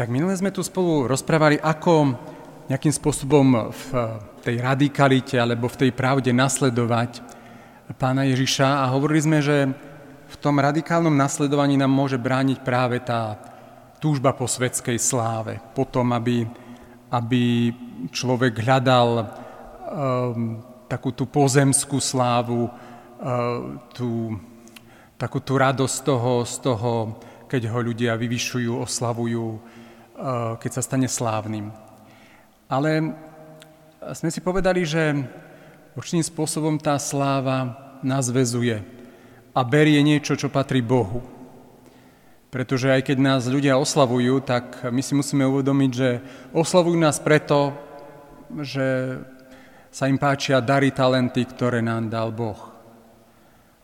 Tak minule sme tu spolu rozprávali, ako nejakým spôsobom v tej radikalite alebo v tej pravde nasledovať pána Ježiša. A hovorili sme, že v tom radikálnom nasledovaní nám môže brániť práve tá túžba po svetskej sláve, po tom, aby, aby človek hľadal um, takú tú pozemskú slávu, uh, tú, takú tú radosť toho, z toho, keď ho ľudia vyvyšujú, oslavujú, Eh, keď sa stane slávnym. Ale sme si povedali, že určitým spôsobom tá sláva nás vezuje a berie niečo, čo patrí Bohu. Pretože aj keď nás ľudia oslavujú, tak my si musíme uvedomiť, že oslavujú nás preto, že sa im páčia dary, talenty, ktoré nám dal Boh.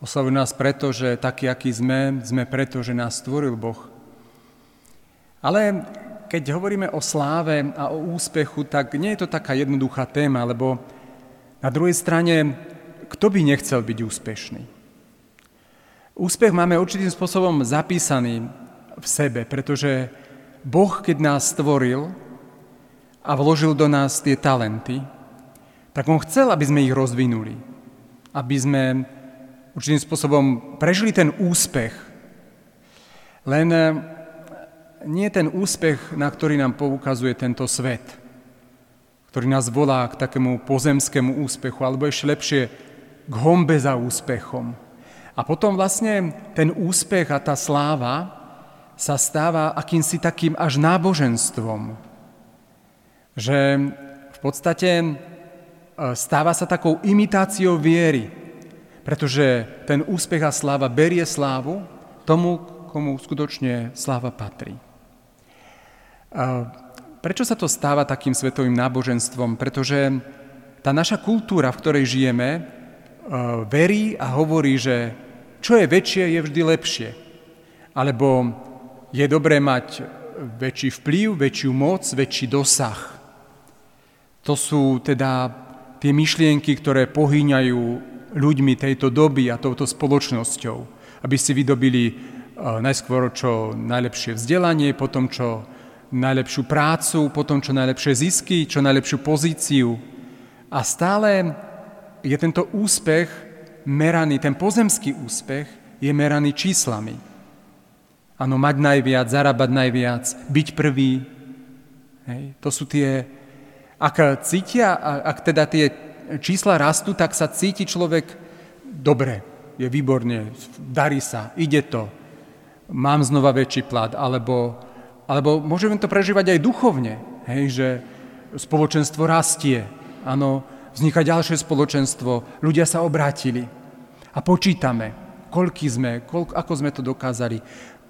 Oslavujú nás preto, že taký, aký sme, sme preto, že nás stvoril Boh. Ale keď hovoríme o sláve a o úspechu, tak nie je to taká jednoduchá téma, lebo na druhej strane, kto by nechcel byť úspešný? Úspech máme určitým spôsobom zapísaný v sebe, pretože Boh, keď nás stvoril a vložil do nás tie talenty, tak On chcel, aby sme ich rozvinuli, aby sme určitým spôsobom prežili ten úspech. Len nie ten úspech, na ktorý nám poukazuje tento svet, ktorý nás volá k takému pozemskému úspechu, alebo ešte lepšie k hombe za úspechom. A potom vlastne ten úspech a tá sláva sa stáva akýmsi takým až náboženstvom. Že v podstate e, stáva sa takou imitáciou viery, pretože ten úspech a sláva berie slávu tomu, komu skutočne sláva patrí. Prečo sa to stáva takým svetovým náboženstvom? Pretože tá naša kultúra, v ktorej žijeme, e, verí a hovorí, že čo je väčšie, je vždy lepšie. Alebo je dobré mať väčší vplyv, väčšiu moc, väčší dosah. To sú teda tie myšlienky, ktoré pohýňajú ľuďmi tejto doby a touto spoločnosťou, aby si vydobili e, najskôr čo najlepšie vzdelanie, potom čo najlepšiu prácu, potom čo najlepšie zisky, čo najlepšiu pozíciu. A stále je tento úspech meraný, ten pozemský úspech je meraný číslami. Áno, mať najviac, zarábať najviac, byť prvý. Hej, to sú tie... Ak cítia, ak teda tie čísla rastú, tak sa cíti človek dobre, je výborne, darí sa, ide to, mám znova väčší plat, alebo alebo môžeme to prežívať aj duchovne, hej, že spoločenstvo rastie, áno, vzniká ďalšie spoločenstvo, ľudia sa obrátili a počítame, koľky sme, koľk, ako sme to dokázali,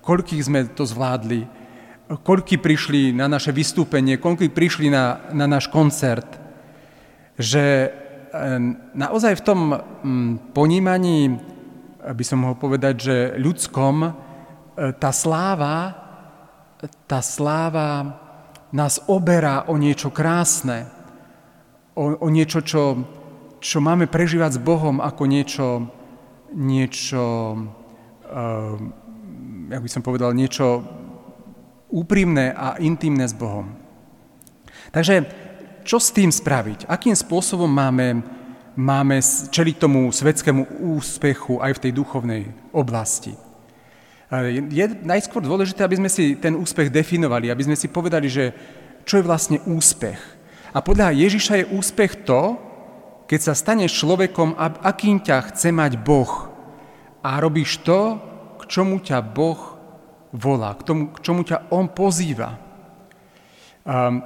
koľkých sme to zvládli, koľky prišli na naše vystúpenie, koľky prišli na, na náš koncert, že eh, naozaj v tom mm, ponímaní, by som mohol povedať, že ľudskom, eh, tá sláva tá sláva nás oberá o niečo krásne, o, o niečo, čo, čo máme prežívať s Bohom ako niečo, niečo uh, jak by som povedal, niečo úprimné a intimné s Bohom. Takže čo s tým spraviť? Akým spôsobom máme, máme čeliť tomu svetskému úspechu aj v tej duchovnej oblasti? Je najskôr dôležité, aby sme si ten úspech definovali, aby sme si povedali, že čo je vlastne úspech. A podľa Ježiša je úspech to, keď sa staneš človekom, akým ťa chce mať Boh. A robíš to, k čomu ťa Boh volá, k, tomu, k čomu ťa On pozýva.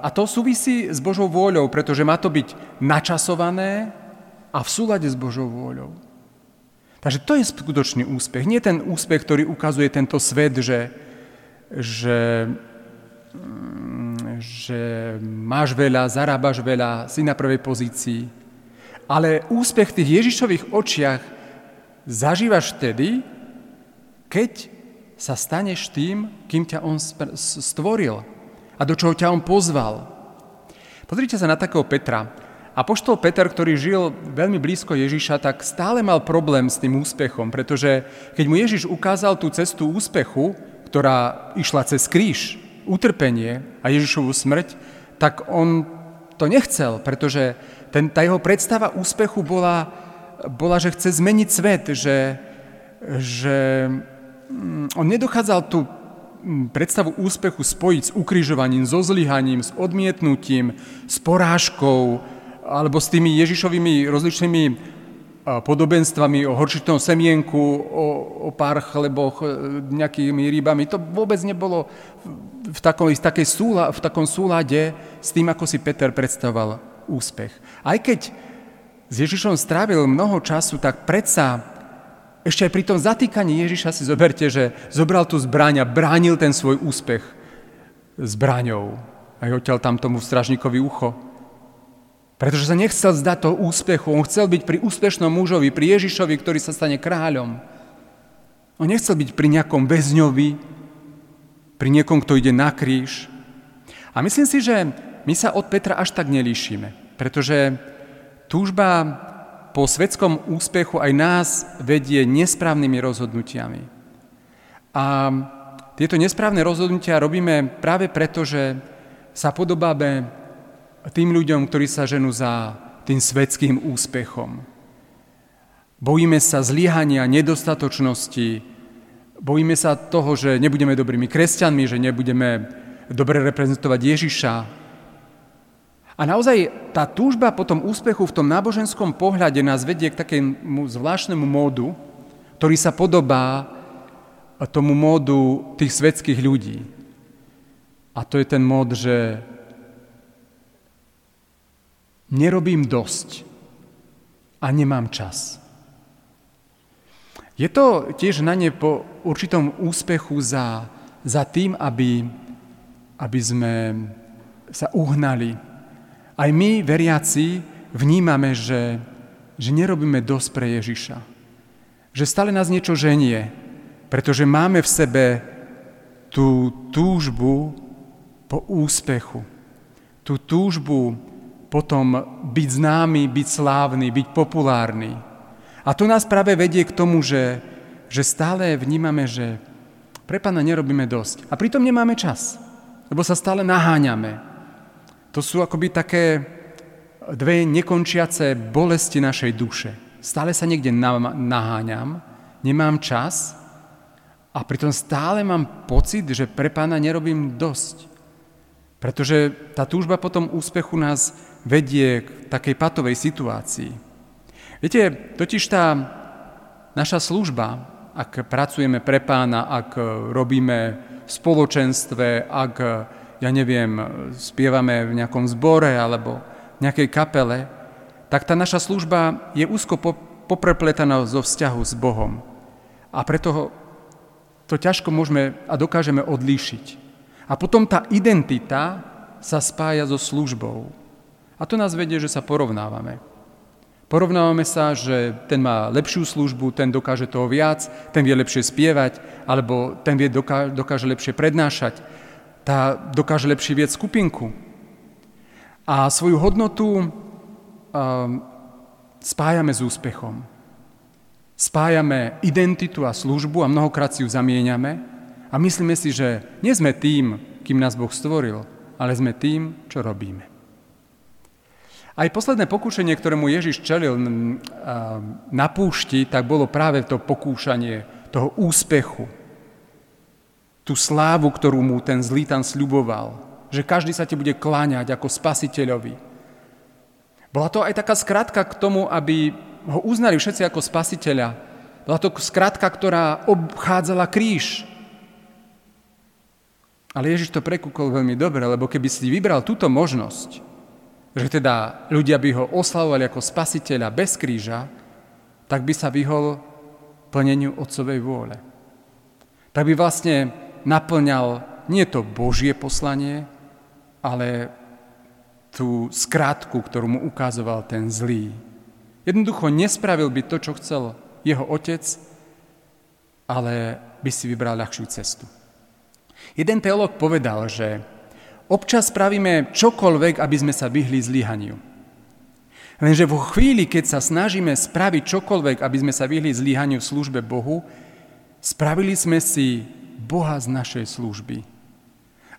A to súvisí s Božou vôľou, pretože má to byť načasované a v súlade s Božou vôľou. Takže to je skutočný úspech. Nie ten úspech, ktorý ukazuje tento svet, že, že, mm, že máš veľa, zarábaš veľa, si na prvej pozícii. Ale úspech v tých Ježišových očiach zažívaš vtedy, keď sa staneš tým, kým ťa on stvoril a do čoho ťa on pozval. Pozrite sa na takého Petra. Apoštol Peter, ktorý žil veľmi blízko Ježiša, tak stále mal problém s tým úspechom, pretože keď mu Ježiš ukázal tú cestu úspechu, ktorá išla cez kríž, utrpenie a Ježišovu smrť, tak on to nechcel, pretože ten, tá jeho predstava úspechu bola, bola, že chce zmeniť svet, že, že mm, on nedochádzal tú mm, predstavu úspechu spojiť s ukrižovaním, so zlyhaním, s odmietnutím, s porážkou alebo s tými Ježišovými rozličnými podobenstvami o horčitom semienku, o, o pár chleboch, e, nejakými rybami. To vôbec nebolo v, takom, v, takej súla, v takom súlade s tým, ako si Peter predstavoval úspech. Aj keď s Ježišom strávil mnoho času, tak predsa ešte aj pri tom zatýkaní Ježiša si zoberte, že zobral tú zbraň a bránil ten svoj úspech zbraňou. Aj odtiaľ tam tomu stražníkovi ucho. Pretože sa nechcel zdať toho úspechu. On chcel byť pri úspešnom mužovi, pri Ježišovi, ktorý sa stane kráľom. On nechcel byť pri nejakom väzňovi, pri niekom, kto ide na kríž. A myslím si, že my sa od Petra až tak nelíšime, pretože túžba po svetskom úspechu aj nás vedie nesprávnymi rozhodnutiami. A tieto nesprávne rozhodnutia robíme práve preto, že sa podobáme tým ľuďom, ktorí sa ženú za tým svetským úspechom. Bojíme sa zlyhania, nedostatočnosti, bojíme sa toho, že nebudeme dobrými kresťanmi, že nebudeme dobre reprezentovať Ježiša. A naozaj tá túžba po tom úspechu v tom náboženskom pohľade nás vedie k takému zvláštnemu módu, ktorý sa podobá tomu módu tých svetských ľudí. A to je ten mód, že nerobím dosť a nemám čas. Je to tiež na ne po určitom úspechu za, za tým, aby, aby sme sa uhnali. Aj my, veriaci, vnímame, že, že nerobíme dosť pre Ježiša. Že stále nás niečo ženie, pretože máme v sebe tú túžbu po úspechu. Tú túžbu potom byť známy, byť slávny, byť populárny. A to nás práve vedie k tomu, že, že stále vnímame, že pre pána nerobíme dosť. A pritom nemáme čas, lebo sa stále naháňame. To sú akoby také dve nekončiace bolesti našej duše. Stále sa niekde naháňam, nemám čas a pritom stále mám pocit, že pre pána nerobím dosť. Pretože tá túžba potom úspechu nás vedie k takej patovej situácii. Viete, totiž tá naša služba, ak pracujeme pre pána, ak robíme v spoločenstve, ak, ja neviem, spievame v nejakom zbore alebo v nejakej kapele, tak tá naša služba je úzko poprepletaná zo vzťahu s Bohom. A preto to ťažko môžeme a dokážeme odlíšiť. A potom tá identita sa spája so službou. A to nás vedie, že sa porovnávame. Porovnávame sa, že ten má lepšiu službu, ten dokáže toho viac, ten vie lepšie spievať, alebo ten vie dokáže, dokáže lepšie prednášať, tá dokáže lepšie vieť skupinku. A svoju hodnotu um, spájame s úspechom. Spájame identitu a službu a mnohokrát si ju zamieňame a myslíme si, že nie sme tým, kým nás Boh stvoril, ale sme tým, čo robíme. Aj posledné pokúšanie, ktorému Ježiš čelil na púšti, tak bolo práve to pokúšanie toho úspechu. Tú slávu, ktorú mu ten zlý tam sľuboval. Že každý sa ti bude kláňať ako spasiteľovi. Bola to aj taká skratka k tomu, aby ho uznali všetci ako spasiteľa. Bola to skratka, ktorá obchádzala kríž. Ale Ježiš to prekúkol veľmi dobre, lebo keby si vybral túto možnosť, že teda ľudia by ho oslavovali ako spasiteľa bez kríža, tak by sa vyhol plneniu Otcovej vôle. Tak by vlastne naplňal nie to Božie poslanie, ale tú skrátku, ktorú mu ukazoval ten zlý. Jednoducho nespravil by to, čo chcel jeho otec, ale by si vybral ľahšiu cestu. Jeden teológ povedal, že Občas spravíme čokoľvek, aby sme sa vyhli zlyhaniu. Lenže vo chvíli, keď sa snažíme spraviť čokoľvek, aby sme sa vyhli zlyhaniu v službe Bohu, spravili sme si Boha z našej služby.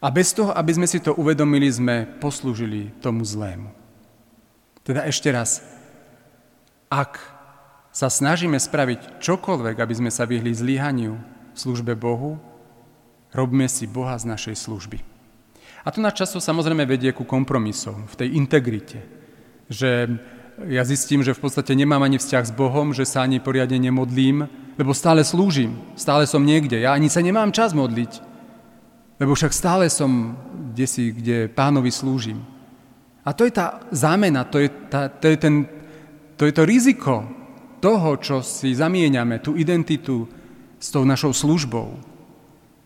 A bez toho, aby sme si to uvedomili, sme poslúžili tomu zlému. Teda ešte raz, ak sa snažíme spraviť čokoľvek, aby sme sa vyhli zlíhaniu v službe Bohu, robíme si Boha z našej služby. A to na často samozrejme vedie ku kompromisom v tej integrite, že ja zistím, že v podstate nemám ani vzťah s Bohom, že sa ani poriadne nemodlím, lebo stále slúžim, stále som niekde, ja ani sa nemám čas modliť. Lebo však stále som kde si, kde pánovi slúžim. A to je tá zámena, to je, tá, to, je ten, to je to riziko toho, čo si zamieňame, tú identitu s tou našou službou.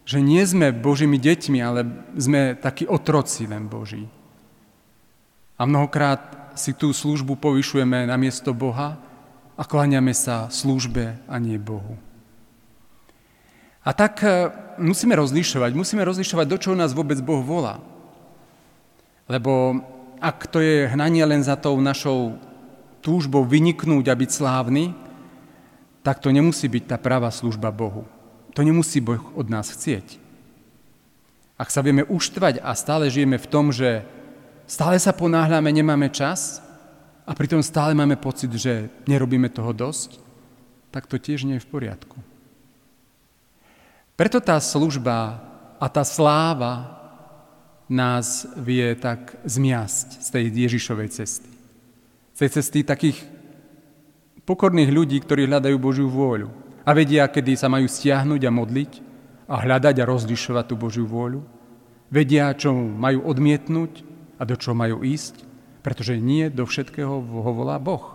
Že nie sme Božími deťmi, ale sme takí otroci len Boží. A mnohokrát si tú službu povyšujeme na miesto Boha a kláňame sa službe a nie Bohu. A tak e, musíme rozlišovať, musíme rozlišovať, do čoho nás vôbec Boh volá. Lebo ak to je hnanie len za tou našou túžbou vyniknúť a byť slávny, tak to nemusí byť tá pravá služba Bohu. To nemusí Boh od nás chcieť. Ak sa vieme uštvať a stále žijeme v tom, že stále sa ponáhľame, nemáme čas a pritom stále máme pocit, že nerobíme toho dosť, tak to tiež nie je v poriadku. Preto tá služba a tá sláva nás vie tak zmiasť z tej Ježišovej cesty. Z tej cesty takých pokorných ľudí, ktorí hľadajú Božiu vôľu a vedia, kedy sa majú stiahnuť a modliť a hľadať a rozlišovať tú Božiu vôľu. Vedia, čo majú odmietnúť a do čo majú ísť, pretože nie do všetkého ho volá Boh.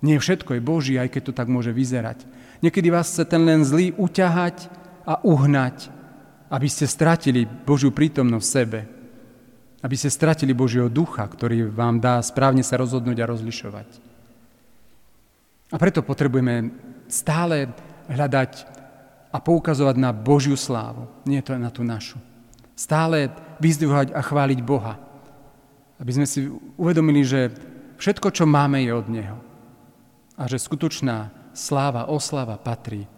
Nie všetko je Boží, aj keď to tak môže vyzerať. Niekedy vás chce ten len zlý uťahať a uhnať, aby ste stratili Božiu prítomnosť v sebe, aby ste stratili Božieho ducha, ktorý vám dá správne sa rozhodnúť a rozlišovať. A preto potrebujeme stále hľadať a poukazovať na Božiu slávu, nie to na tú našu. Stále vyzdvihovať a chváliť Boha, aby sme si uvedomili, že všetko, čo máme, je od Neho. A že skutočná sláva, oslava patrí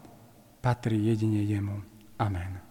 patrí jedine jemu. Amen.